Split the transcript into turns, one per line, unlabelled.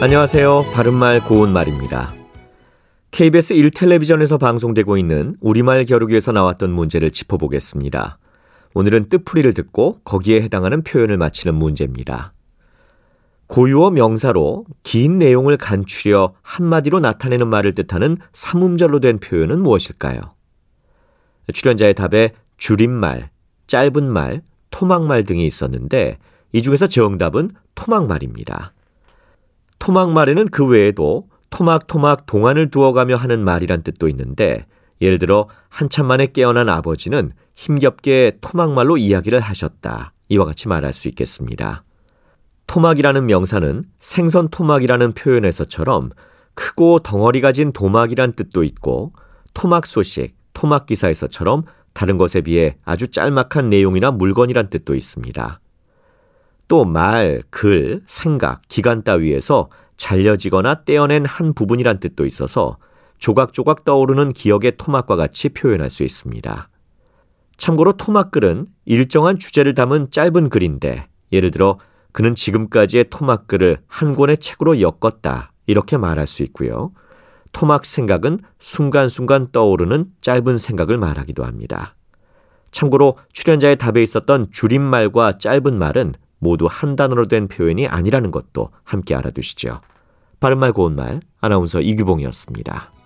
안녕하세요. 바른말 고운말입니다. KBS 1텔레비전에서 방송되고 있는 우리말 겨루기에서 나왔던 문제를 짚어보겠습니다. 오늘은 뜻풀이를 듣고 거기에 해당하는 표현을 맞히는 문제입니다. 고유어 명사로 긴 내용을 간추려 한마디로 나타내는 말을 뜻하는 삼음절로 된 표현은 무엇일까요? 출연자의 답에 줄임말, 짧은 말, 토막말 등이 있었는데 이 중에서 정답은 토막말입니다. 토막말에는 그 외에도 토막토막 동안을 두어가며 하는 말이란 뜻도 있는데 예를 들어 한참 만에 깨어난 아버지는 힘겹게 토막말로 이야기를 하셨다. 이와 같이 말할 수 있겠습니다. 토막이라는 명사는 생선 토막이라는 표현에서처럼 크고 덩어리 가 진 도막이란 뜻도 있고 토막 소식, 토막 기사에서처럼 다른 것에 비해 아주 짤막한 내용이나 물건이란 뜻도 있습니다. 또 말, 글, 생각, 기간 따위에서 잘려지거나 떼어낸 한 부분이란 뜻도 있어서 조각조각 떠오르는 기억의 토막과 같이 표현할 수 있습니다. 참고로 토막글은 일정한 주제를 담은 짧은 글인데 예를 들어 그는 지금까지의 토막글을 한 권의 책으로 엮었다 이렇게 말할 수 있고요. 토막 생각은 순간순간 떠오르는 짧은 생각을 말하기도 합니다. 참고로 출연자의 답에 있었던 줄임말과 짧은 말은 모두 한 단어로 된 표현이 아니라는 것도 함께 알아두시죠. 바른말 고운말 아나운서 이규봉이었습니다.